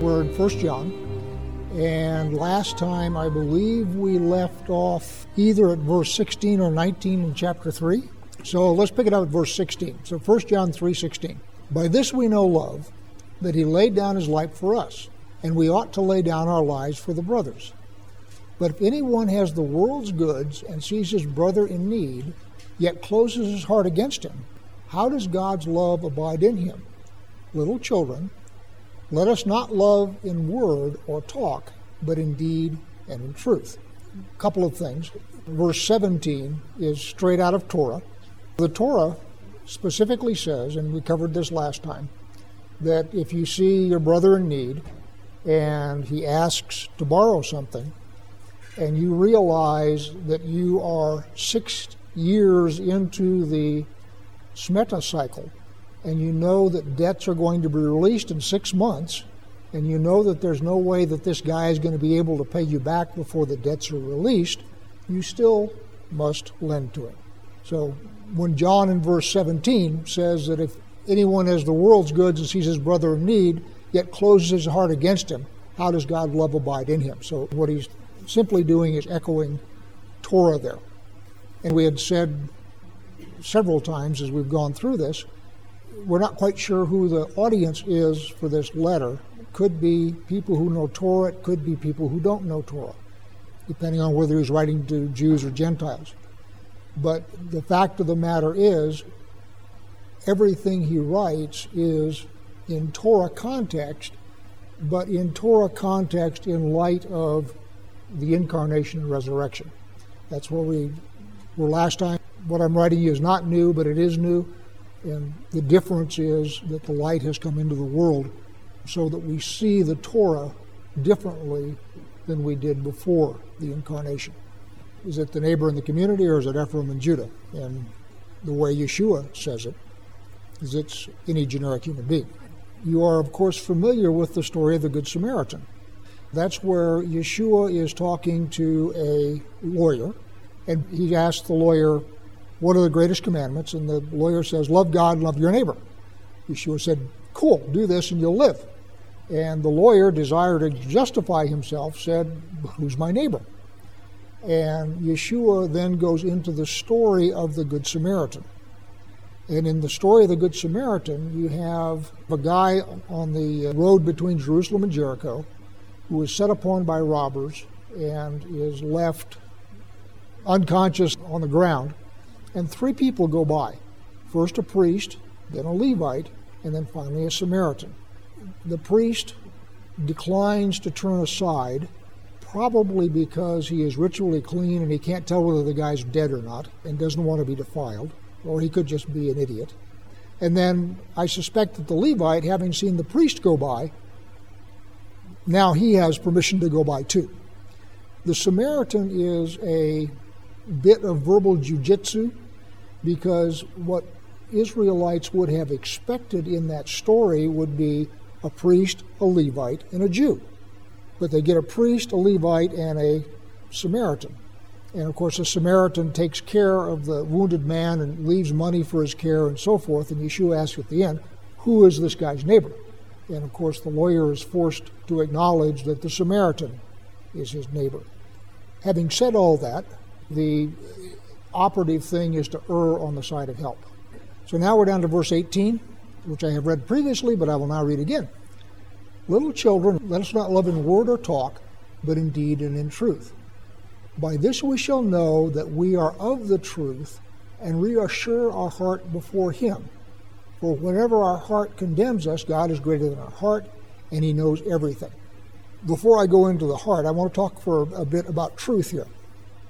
We're in 1 John, and last time I believe we left off either at verse 16 or 19 in chapter 3. So let's pick it up at verse 16. So 1 John 3:16. By this we know love, that he laid down his life for us, and we ought to lay down our lives for the brothers. But if anyone has the world's goods and sees his brother in need, yet closes his heart against him, how does God's love abide in him? Little children, let us not love in word or talk, but in deed and in truth. A couple of things. Verse 17 is straight out of Torah. The Torah specifically says, and we covered this last time, that if you see your brother in need and he asks to borrow something, and you realize that you are six years into the Shemitah cycle, and you know that debts are going to be released in six months, and you know that there's no way that this guy is going to be able to pay you back before the debts are released, you still must lend to him. So when John in verse 17 says that if anyone has the world's goods and sees his brother in need, yet closes his heart against him, how does God's love abide in him? So what he's simply doing is echoing Torah there. And we had said several times as we've gone through this, we're not quite sure who the audience is for this letter. It could be people who know Torah, it could be people who don't know Torah, depending on whether he's writing to Jews or Gentiles. But the fact of the matter is, everything he writes is in Torah context, but in Torah context in light of the incarnation and resurrection. That's where we were last time. What I'm writing you is not new, but it is new. And the difference is that the light has come into the world so that we see the Torah differently than we did before the incarnation. Is it the neighbor in the community or is it Ephraim and Judah? And the way Yeshua says it is it's any generic human being. You are, of course, familiar with the story of the Good Samaritan. That's where Yeshua is talking to a lawyer, and he asks the lawyer, What are the greatest commandments? And the lawyer says, Love God love your neighbor. Yeshua said, Cool, do this and you'll live. And the lawyer, desired to justify himself, said, Who's my neighbor? And Yeshua then goes into the story of the Good Samaritan. And in the story of the Good Samaritan, you have a guy on the road between Jerusalem and Jericho who is set upon by robbers and is left unconscious on the ground. And three people go by first a priest, then a Levite, and then finally a Samaritan. The priest declines to turn aside, probably because he is ritually clean and he can't tell whether the guy's dead or not and doesn't want to be defiled, or he could just be an idiot. And then I suspect that the Levite, having seen the priest go by, now he has permission to go by too. The Samaritan is a bit of verbal jujitsu because what Israelites would have expected in that story would be a priest, a Levite, and a Jew. But they get a priest, a Levite, and a Samaritan. And of course, the Samaritan takes care of the wounded man and leaves money for his care and so forth. And Yeshua asks at the end, Who is this guy's neighbor? And of course, the lawyer is forced to acknowledge that the Samaritan is his neighbor. Having said all that, the operative thing is to err on the side of help. So now we're down to verse 18, which I have read previously, but I will now read again. Little children, let us not love in word or talk, but in deed and in truth. By this we shall know that we are of the truth and reassure our heart before Him. For whenever our heart condemns us, God is greater than our heart, and He knows everything. Before I go into the heart, I want to talk for a bit about truth here.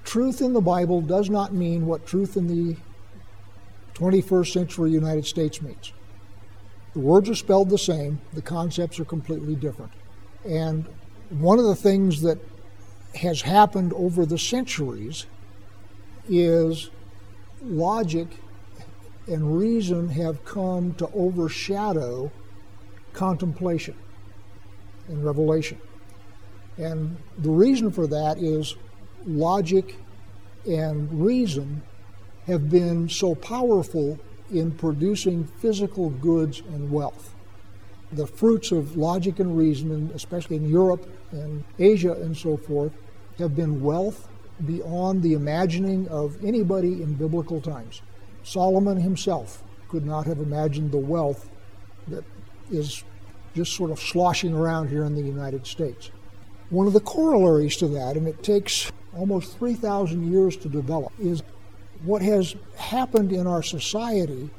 Truth in the Bible does not mean what truth in the 21st century United States means. The words are spelled the same, the concepts are completely different. And one of the things that has happened over the centuries is logic and reason have come to overshadow contemplation and revelation. And the reason for that is logic and reason have been so powerful in producing physical goods and wealth. the fruits of logic and reason, especially in Europe and Asia and so forth, have been wealth beyond the imagining of anybody in biblical times. Solomon himself could not have imagined the wealth that is just sort of sloshing around here in the United States. One of the corollaries to that, and it takes almost 3,000 years to develop, is what has happened in our society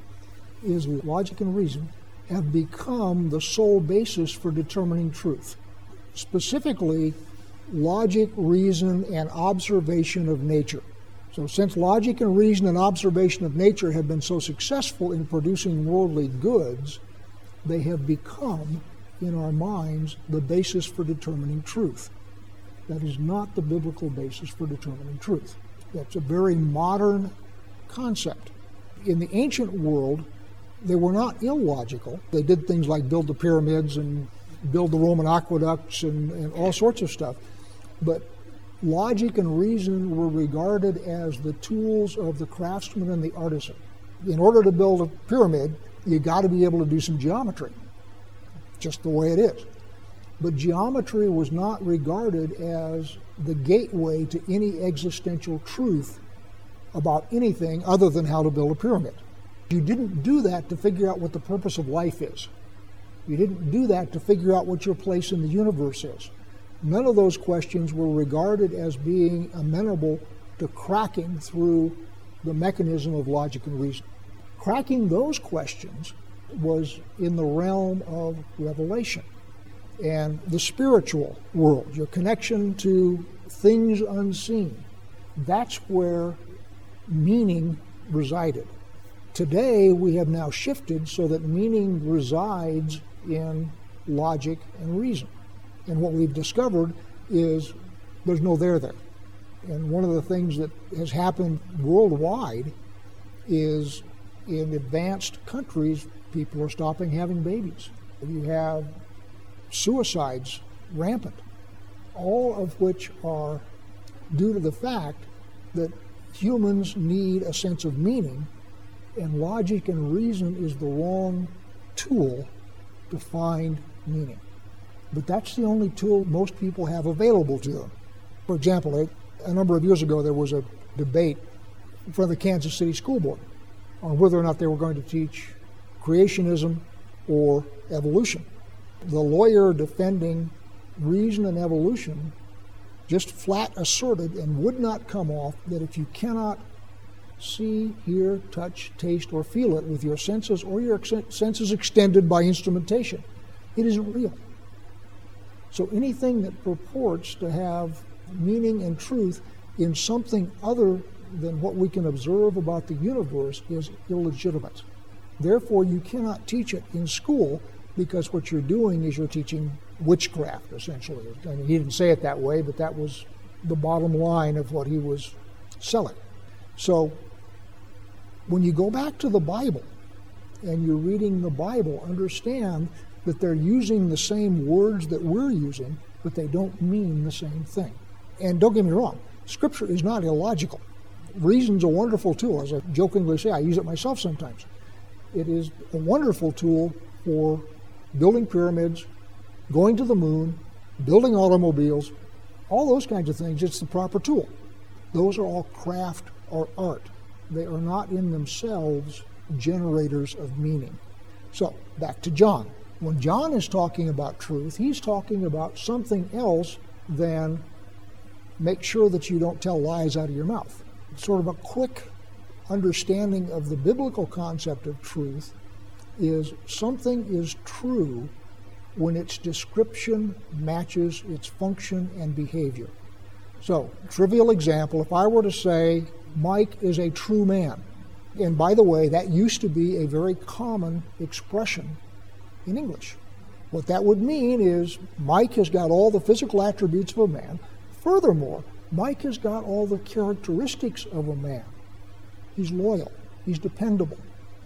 is logic and reason have become the sole basis for determining truth. Specifically, logic, reason, and observation of nature. So, since logic and reason and observation of nature have been so successful in producing worldly goods, they have become, in our minds, the basis for determining truth. That is not the biblical basis for determining truth. That's a very modern concept. In the ancient world, they were not illogical. They did things like build the pyramids and build the Roman aqueducts and, and all sorts of stuff. But logic and reason were regarded as the tools of the craftsman and the artisan. In order to build a pyramid, you got to be able to do some geometry, just the way it is. But geometry was not regarded as the gateway to any existential truth about anything other than how to build a pyramid. You didn't do that to figure out what the purpose of life is. You didn't do that to figure out what your place in the universe is. None of those questions were regarded as being amenable to cracking through the mechanism of logic and reason. Cracking those questions was in the realm of revelation and the spiritual world, your connection to things unseen. That's where meaning resided. Today, we have now shifted so that meaning resides in logic and reason. And what we've discovered is there's no there there. And one of the things that has happened worldwide is in advanced countries, people are stopping having babies. You have suicides rampant, all of which are due to the fact that humans need a sense of meaning and logic and reason is the wrong tool to find meaning. But that's the only tool most people have available to them. For example, a number of years ago, there was a debate in front of the Kansas City School Board on whether or not they were going to teach creationism or evolution. The lawyer defending reason and evolution just flat asserted and would not come off that if you cannot see, hear, touch, taste, or feel it with your senses or your senses extended by instrumentation. It isn't real. So anything that purports to have meaning and truth in something other than what we can observe about the universe is illegitimate. Therefore, you cannot teach it in school because what you're doing is you're teaching witchcraft, essentially. I mean, he didn't say it that way, but that was the bottom line of what he was selling. So when you go back to the Bible and you're reading the Bible, understand that they're using the same words that we're using, but they don't mean the same thing. And don't get me wrong, Scripture is not illogical. Reason's a wonderful tool. As I jokingly say, I use it myself sometimes. It is a wonderful tool for building pyramids, going to the moon, building automobiles, all those kinds of things. It's the proper tool. Those are all craft or art. They are not in themselves generators of meaning. So, back to John. When John is talking about truth, he's talking about something else than make sure that you don't tell lies out of your mouth. It's sort of a quick understanding of the biblical concept of truth is something is true when its description matches its function and behavior. So, trivial example if I were to say Mike is a true man. And by the way, that used to be a very common expression in English. What that would mean is Mike has got all the physical attributes of a man. Furthermore, Mike has got all the characteristics of a man. He's loyal, he's dependable,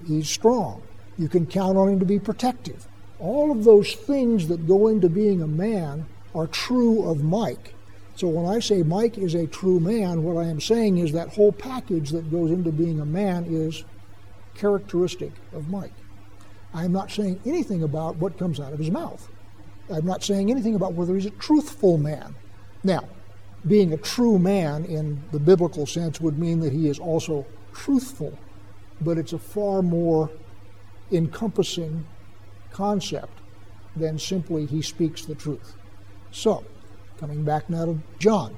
he's strong. You can count on him to be protective. All of those things that go into being a man are true of Mike. So when I say Mike is a true man, what I am saying is that whole package that goes into being a man is characteristic of Mike. I'm not saying anything about what comes out of his mouth. I'm not saying anything about whether he's a truthful man. Now, being a true man in the biblical sense would mean that he is also truthful, but it's a far more encompassing concept than simply he speaks the truth. So, coming back now to John.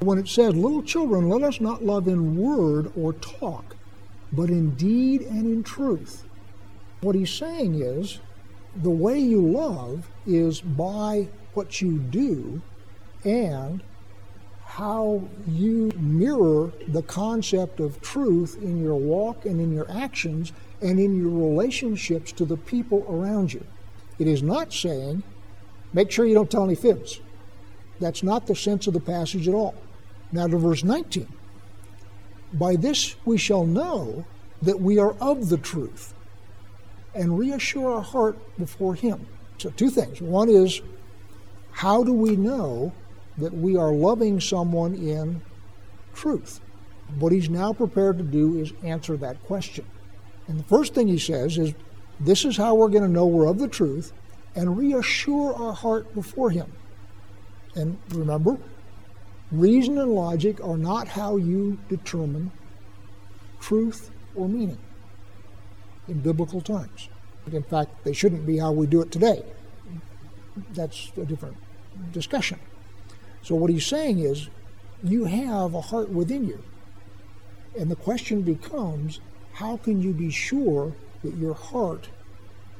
When it says, Little children, let us not love in word or talk, but in deed and in truth. What he's saying is, the way you love is by what you do and how you mirror the concept of truth in your walk and in your actions and in your relationships to the people around you. It is not saying, make sure you don't tell any fibs. That's not the sense of the passage at all. Now to verse 19. By this we shall know that we are of the truth and reassure our heart before Him. So, two things. One is, how do we know that we are loving someone in truth? What he's now prepared to do is answer that question. And the first thing he says is, this is how we're going to know we're of the truth and reassure our heart before Him. And remember, reason and logic are not how you determine truth or meaning in biblical times. In fact, they shouldn't be how we do it today. That's a different discussion. So, what he's saying is, you have a heart within you. And the question becomes how can you be sure that your heart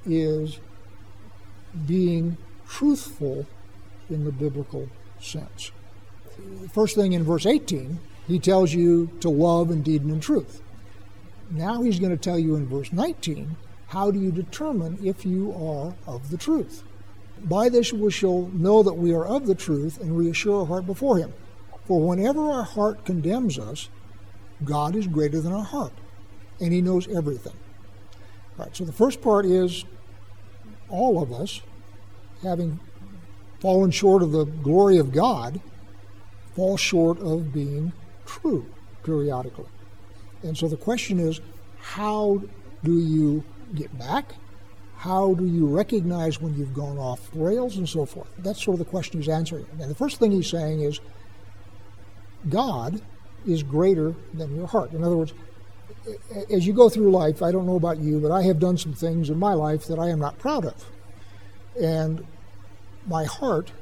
is being truthful in the biblical sense? First thing in verse 18, he tells you to love in deed and in truth. Now he's going to tell you in verse 19 how do you determine if you are of the truth? By this we shall know that we are of the truth and reassure our heart before him. For whenever our heart condemns us, God is greater than our heart, and he knows everything. All right, so the first part is all of us, having fallen short of the glory of God, fall short of being true periodically. And so the question is how do you get back? How do you recognize when you've gone off rails and so forth? That's sort of the question he's answering. And the first thing he's saying is God is greater than your heart. In other words, as you go through life, I don't know about you, but I have done some things in my life that I am not proud of. And my heart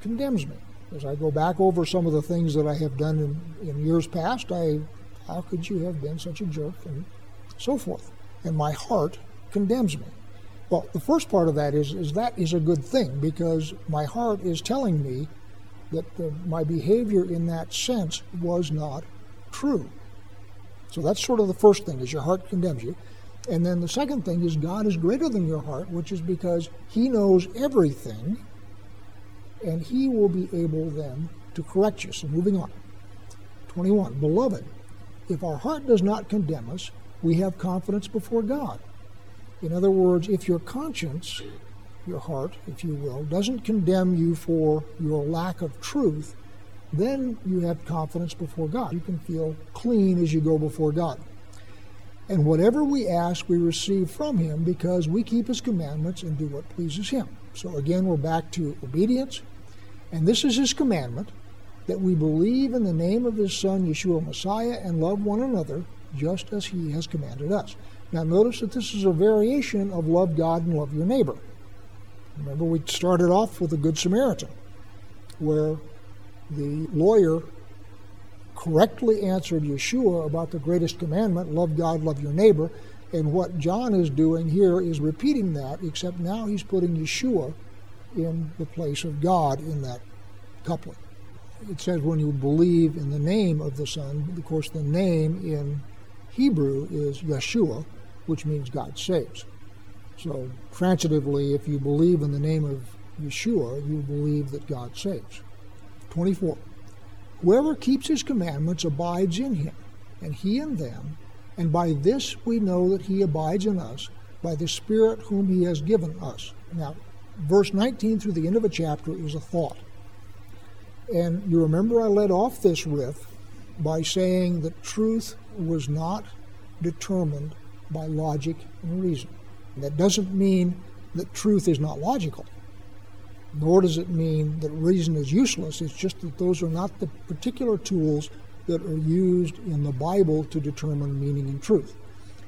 condemns me. As I go back over some of the things that I have done in, in years past, I how could you have been such a jerk and so forth? And my heart condemns me. Well, the first part of that is, is that is a good thing because my heart is telling me that the, my behavior in that sense was not true. So that's sort of the first thing is your heart condemns you. And then the second thing is God is greater than your heart, which is because he knows everything and he will be able then to correct you. So moving on. 21. Beloved, if our heart does not condemn us, we have confidence before God. In other words, if your conscience, your heart, if you will, doesn't condemn you for your lack of truth, then you have confidence before God. You can feel clean as you go before God. And whatever we ask, we receive from Him because we keep His commandments and do what pleases Him. So again, we're back to obedience. And this is His commandment that we believe in the name of His Son, Yeshua Messiah, and love one another just as He has commanded us. Now, notice that this is a variation of love God and love your neighbor. Remember, we started off with the Good Samaritan, where the lawyer correctly answered Yeshua about the greatest commandment love God, love your neighbor. And what John is doing here is repeating that, except now he's putting Yeshua in the place of God in that couplet. It says when you believe in the name of the Son, of course, the name in Hebrew is Yeshua, which means God saves. So, transitively, if you believe in the name of Yeshua, you believe that God saves. 24. Whoever keeps his commandments abides in him, and he in them, and by this we know that he abides in us, by the Spirit whom he has given us. Now, verse 19 through the end of a chapter is a thought. And you remember I led off this with by saying that truth was not determined by logic and reason. That doesn't mean that truth is not logical, nor does it mean that reason is useless. It's just that those are not the particular tools that are used in the Bible to determine meaning and truth.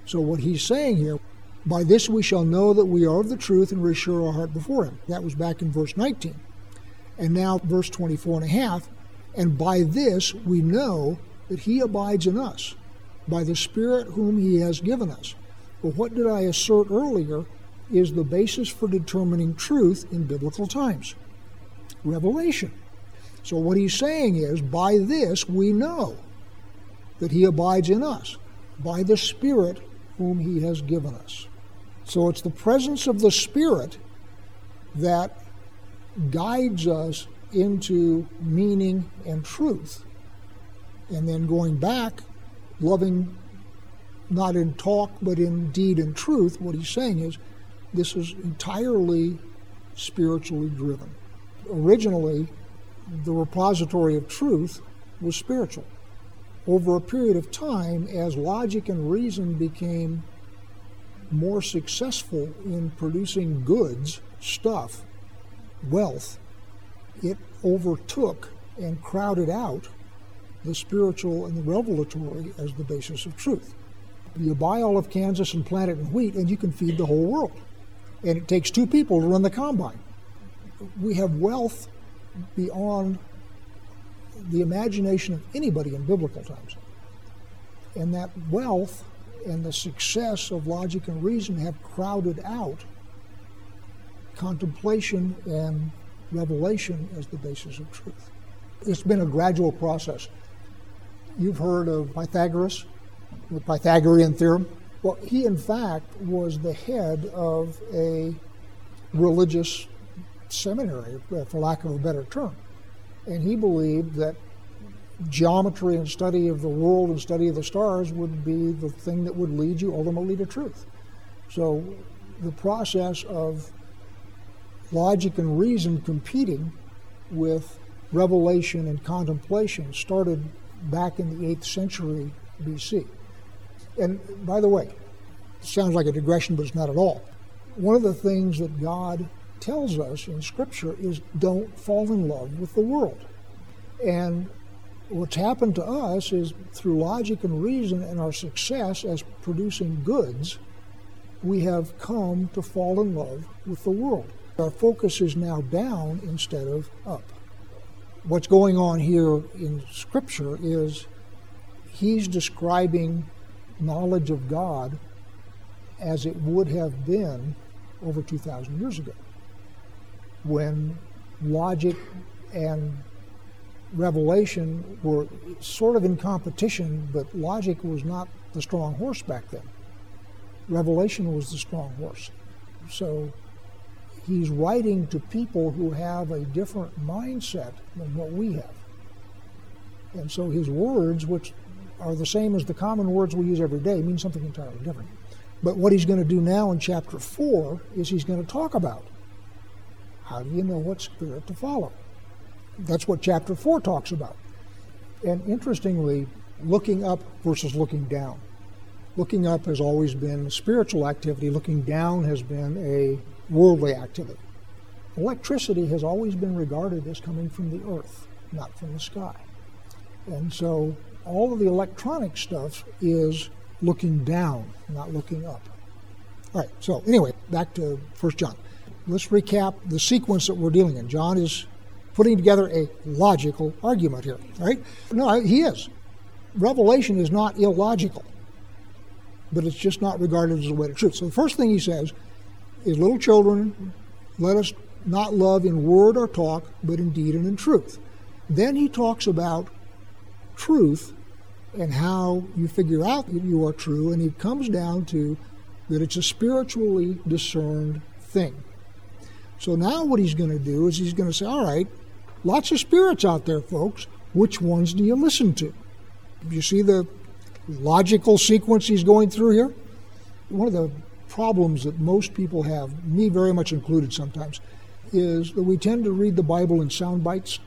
So, what he's saying here, by this we shall know that we are of the truth and reassure our heart before him. That was back in verse 19. And now, verse 24 and a half, and by this we know that he abides in us, by the Spirit whom he has given us. But what did I assert earlier is the basis for determining truth in biblical times revelation. So, what he's saying is, by this we know that he abides in us, by the Spirit whom he has given us. So, it's the presence of the Spirit that guides us into meaning and truth. And then going back, loving not in talk but in deed and truth, what he's saying is this is entirely spiritually driven. Originally, the repository of truth was spiritual. Over a period of time, as logic and reason became more successful in producing goods, stuff, wealth, it overtook and crowded out the spiritual and the revelatory as the basis of truth. You buy all of Kansas and plant it in wheat, and you can feed the whole world. And it takes two people to run the combine. We have wealth beyond the imagination of anybody in biblical times. And that wealth and the success of logic and reason have crowded out contemplation and revelation as the basis of truth. It's been a gradual process. You've heard of Pythagoras, the Pythagorean theorem. Well, he, in fact, was the head of a religious seminary, uh, for lack of a better term. And he believed that geometry and study of the world and study of the stars would be the thing that would lead you ultimately to truth. So the process of logic and reason competing with revelation and contemplation started back in the 8th century BC. And by the way, sounds like a digression, but it's not at all. One of the things that God tells us in Scripture is don't fall in love with the world. And what's happened to us is through logic and reason and our success as producing goods, we have come to fall in love with the world. Our focus is now down instead of up. What's going on here in Scripture is he's describing knowledge of God as it would have been over 2,000 years ago, when logic and revelation were sort of in competition, but logic was not the strong horse back then. Revelation was the strong horse. So he's writing to people who have a different mindset than what we have. And so his words, which are the same as the common words we use every day, mean something entirely different. But what he's going to do now in chapter 4 is he's going to talk about how do you know what spirit to follow? That's what chapter 4 talks about. And interestingly, looking up versus looking down. Looking up has always been spiritual activity, looking down has been a worldly activity. Electricity has always been regarded as coming from the earth, not from the sky. And so all of the electronic stuff is looking down, not looking up. All right, so anyway, back to 1 John. Let's recap the sequence that we're dealing in. John is putting together a logical argument here, right? No, he is. Revelation is not illogical, but it's just not regarded as a way to truth. So the first thing he says is little children, let us not love in word or talk, but in deed and in truth. Then he talks about truth and how you figure out that you are true, and he comes down to that it's a spiritually discerned thing. So now what he's going to do is he's going to say, all right, lots of spirits out there, folks. Which ones do you listen to? You see the logical sequence he's going through here? One of the problems that most people have, me very much included sometimes, is that we tend to read the Bible in sound bites,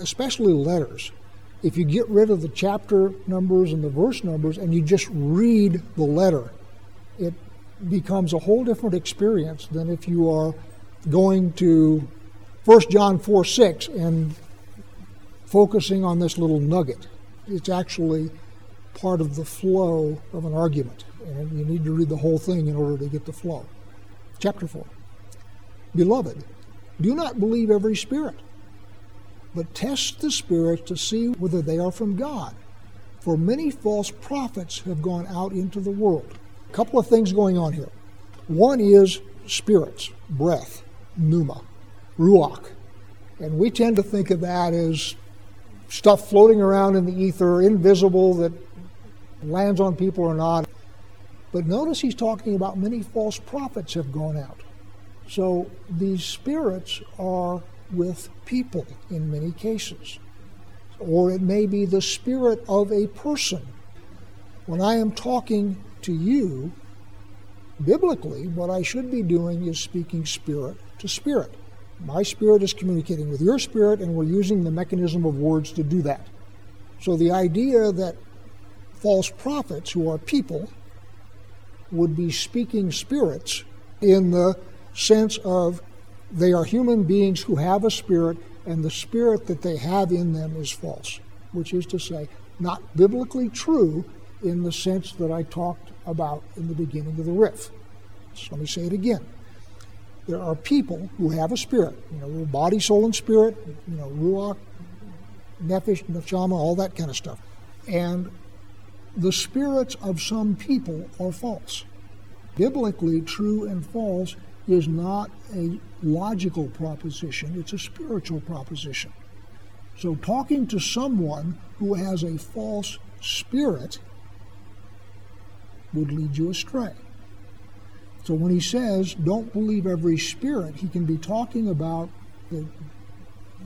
especially letters. If you get rid of the chapter numbers and the verse numbers and you just read the letter, it becomes a whole different experience than if you are going to 1 John 4 6 and focusing on this little nugget. It's actually part of the flow of an argument. And you need to read the whole thing in order to get the flow. Chapter 4. Beloved, do not believe every spirit, but test the spirits to see whether they are from God. For many false prophets have gone out into the world. A couple of things going on here. One is spirits, breath, pneuma, ruach. And we tend to think of that as stuff floating around in the ether, invisible, that lands on people or not. But notice he's talking about many false prophets have gone out. So these spirits are with people in many cases. Or it may be the spirit of a person. When I am talking to you, biblically, what I should be doing is speaking spirit to spirit. My spirit is communicating with your spirit, and we're using the mechanism of words to do that. So the idea that false prophets, who are people, would be speaking spirits in the sense of they are human beings who have a spirit, and the spirit that they have in them is false, which is to say, not biblically true in the sense that I talked about in the beginning of the riff. So let me say it again. There are people who have a spirit, you know, body, soul, and spirit, you know, ruach, nephesh, neshama, all that kind of stuff. And the spirits of some people are false. Biblically, true and false is not a logical proposition, it's a spiritual proposition. So, talking to someone who has a false spirit would lead you astray. So, when he says, don't believe every spirit, he can be talking about the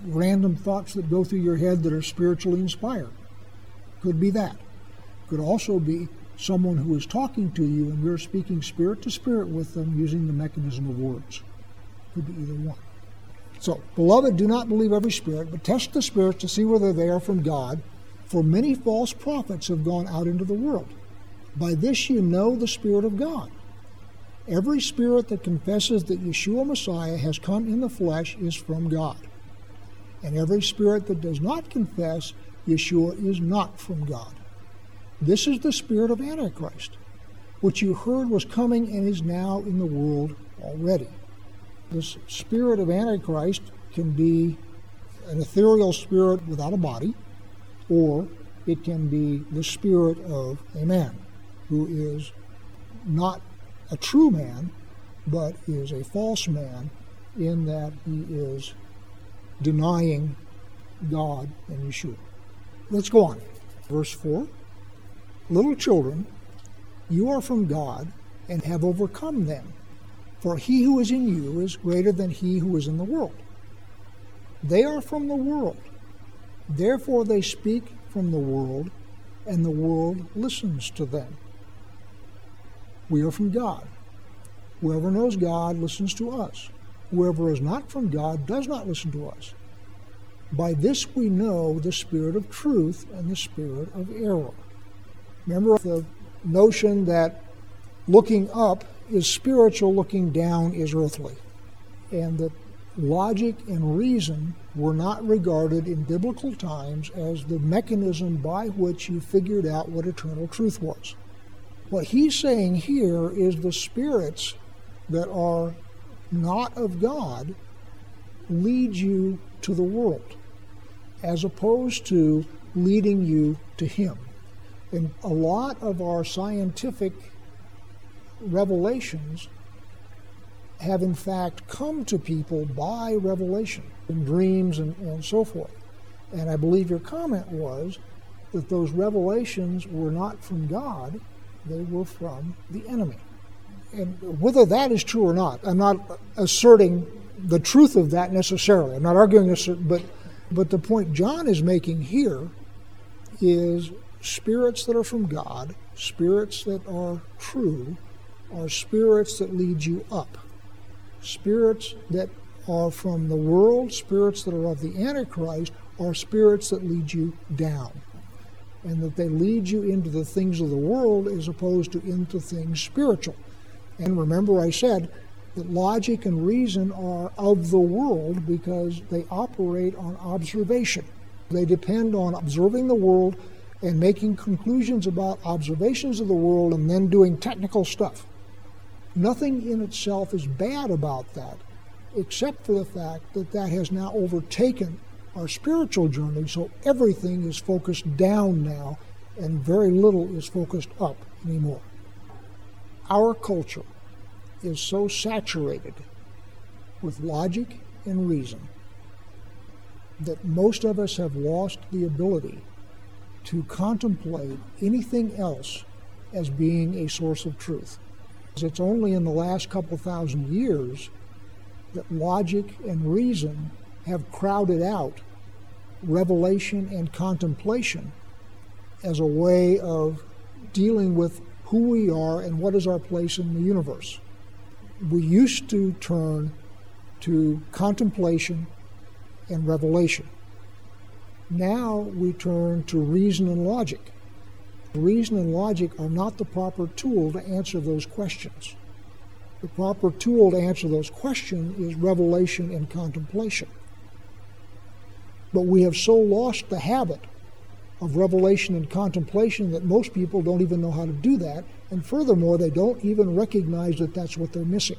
random thoughts that go through your head that are spiritually inspired. Could be that. Could also be someone who is talking to you and you're speaking spirit to spirit with them using the mechanism of words. Could be either one. So, beloved, do not believe every spirit, but test the spirits to see whether they are from God, for many false prophets have gone out into the world. By this you know the Spirit of God. Every spirit that confesses that Yeshua Messiah has come in the flesh is from God. And every spirit that does not confess Yeshua is not from God. This is the spirit of Antichrist, which you heard was coming and is now in the world already. This spirit of Antichrist can be an ethereal spirit without a body, or it can be the spirit of a man who is not a true man, but is a false man in that he is denying God and Yeshua. Let's go on. Verse 4. Little children, you are from God and have overcome them, for he who is in you is greater than he who is in the world. They are from the world, therefore they speak from the world, and the world listens to them. We are from God. Whoever knows God listens to us. Whoever is not from God does not listen to us. By this we know the spirit of truth and the spirit of error. Remember the notion that looking up is spiritual, looking down is earthly. And that logic and reason were not regarded in biblical times as the mechanism by which you figured out what eternal truth was. What he's saying here is the spirits that are not of God lead you to the world, as opposed to leading you to Him. And a lot of our scientific revelations have in fact come to people by revelation in dreams and, and so forth. And I believe your comment was that those revelations were not from God, they were from the enemy. And whether that is true or not, I'm not asserting the truth of that necessarily. I'm not arguing this, but but the point John is making here is spirits that are from God, spirits that are true, are spirits that lead you up. Spirits that are from the world, spirits that are of the Antichrist, are spirits that lead you down. And that they lead you into the things of the world as opposed to into things spiritual. And remember, I said that logic and reason are of the world because they operate on observation. They depend on observing the world and making conclusions about observations of the world and then doing technical stuff. Nothing in itself is bad about that, except for the fact that that has now overtaken our spiritual journey, so everything is focused down now and very little is focused up anymore. Our culture is so saturated with logic and reason that most of us have lost the ability to contemplate anything else as being a source of truth. It's only in the last couple thousand years that logic and reason have crowded out revelation and contemplation as a way of dealing with who we are and what is our place in the universe. We used to turn to contemplation and revelation. Now we turn to reason and logic. Reason and logic are not the proper tool to answer those questions. The proper tool to answer those questions is revelation and contemplation. But we have so lost the habit of revelation and contemplation that most people don't even know how to do that. And furthermore, they don't even recognize that that's what they're missing.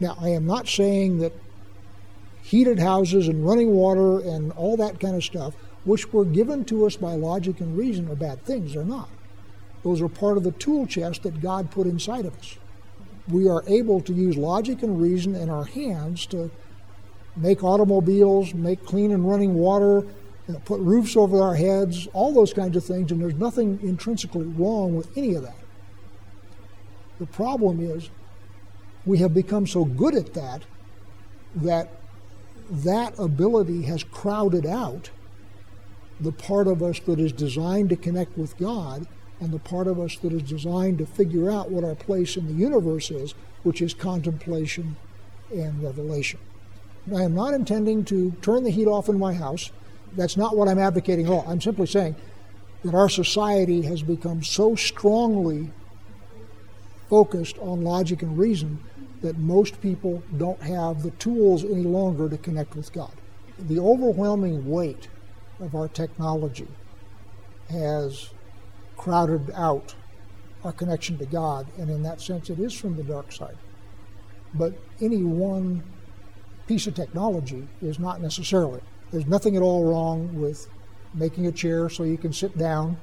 Now, I am not saying that heated houses and running water and all that kind of stuff, which were given to us by logic and reason, are bad things. They're not. Those are part of the tool chest that God put inside of us. We are able to use logic and reason in our hands to make automobiles, make clean and running water, put roofs over our heads, all those kinds of things, and there's nothing intrinsically wrong with any of that. The problem is we have become so good at that that that ability has crowded out the part of us that is designed to connect with God and the part of us that is designed to figure out what our place in the universe is, which is contemplation and revelation. I am not intending to turn the heat off in my house. That's not what I'm advocating at all. I'm simply saying that our society has become so strongly focused on logic and reason that most people don't have the tools any longer to connect with God. The overwhelming weight of our technology has crowded out our connection to God, and in that sense, it is from the dark side. But any one piece of technology is not necessarily. There's nothing at all wrong with making a chair so you can sit down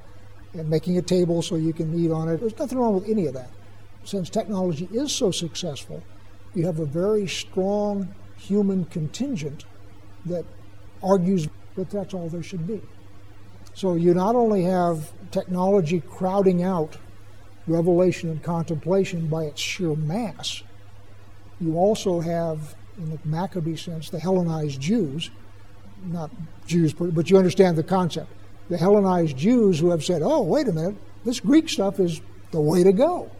and making a table so you can eat on it. There's nothing wrong with any of that. Since technology is so successful, you have a very strong human contingent that argues that that's all there should be. So you not only have technology crowding out revelation and contemplation by its sheer mass, you also have in the Maccabee sense, the Hellenized Jews, not Jews, but you understand the concept. The Hellenized Jews who have said, oh, wait a minute, this Greek stuff is the way to go.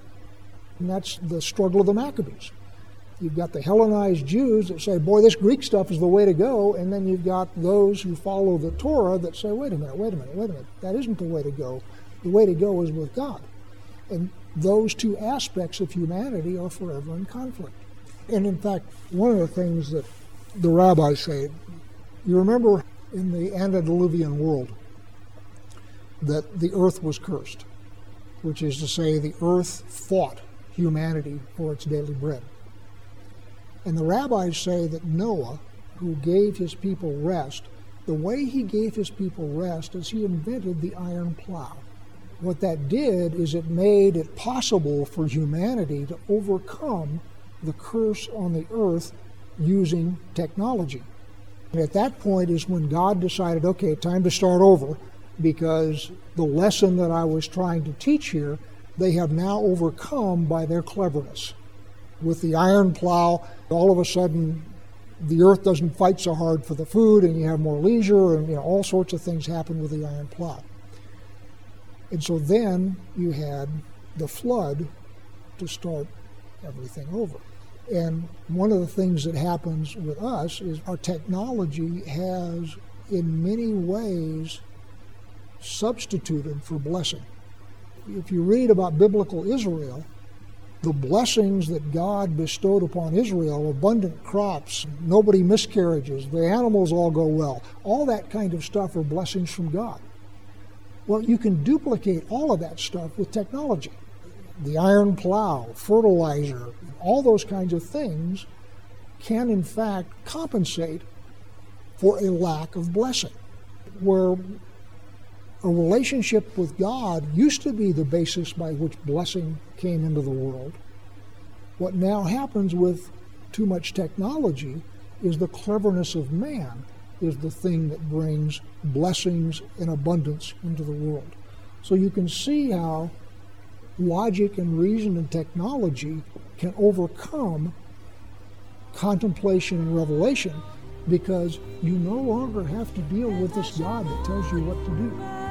And that's the struggle of the Maccabees. You've got the Hellenized Jews that say, boy, this Greek stuff is the way to go. And then you've got those who follow the Torah that say, wait a minute, wait a minute, wait a minute. That isn't the way to go. The way to go is with God. And those two aspects of humanity are forever in conflict. And in fact, one of the things that the rabbis say, you remember in the antediluvian world that the earth was cursed, which is to say, the earth fought humanity for its daily bread. And the rabbis say that Noah, who gave his people rest, the way he gave his people rest is he invented the iron plow. What that did is it made it possible for humanity to overcome the curse on the earth using technology. And at that point is when God decided, okay, time to start over because the lesson that I was trying to teach here, they have now overcome by their cleverness. With the iron plow, all of a sudden the earth doesn't fight so hard for the food and you have more leisure and you know all sorts of things happen with the iron plow. And so then you had the flood to start everything over. And one of the things that happens with us is our technology has, in many ways, substituted for blessing. If you read about biblical Israel, the blessings that God bestowed upon Israel abundant crops, nobody miscarriages, the animals all go well all that kind of stuff are blessings from God. Well, you can duplicate all of that stuff with technology. The iron plow, fertilizer, all those kinds of things can, in fact, compensate for a lack of blessing. Where a relationship with God used to be the basis by which blessing came into the world. What now happens with too much technology is the cleverness of man is the thing that brings blessings in abundance into the world. So you can see how logic and reason and technology can overcome contemplation and revelation because you no longer have to deal with this God that tells you what to do.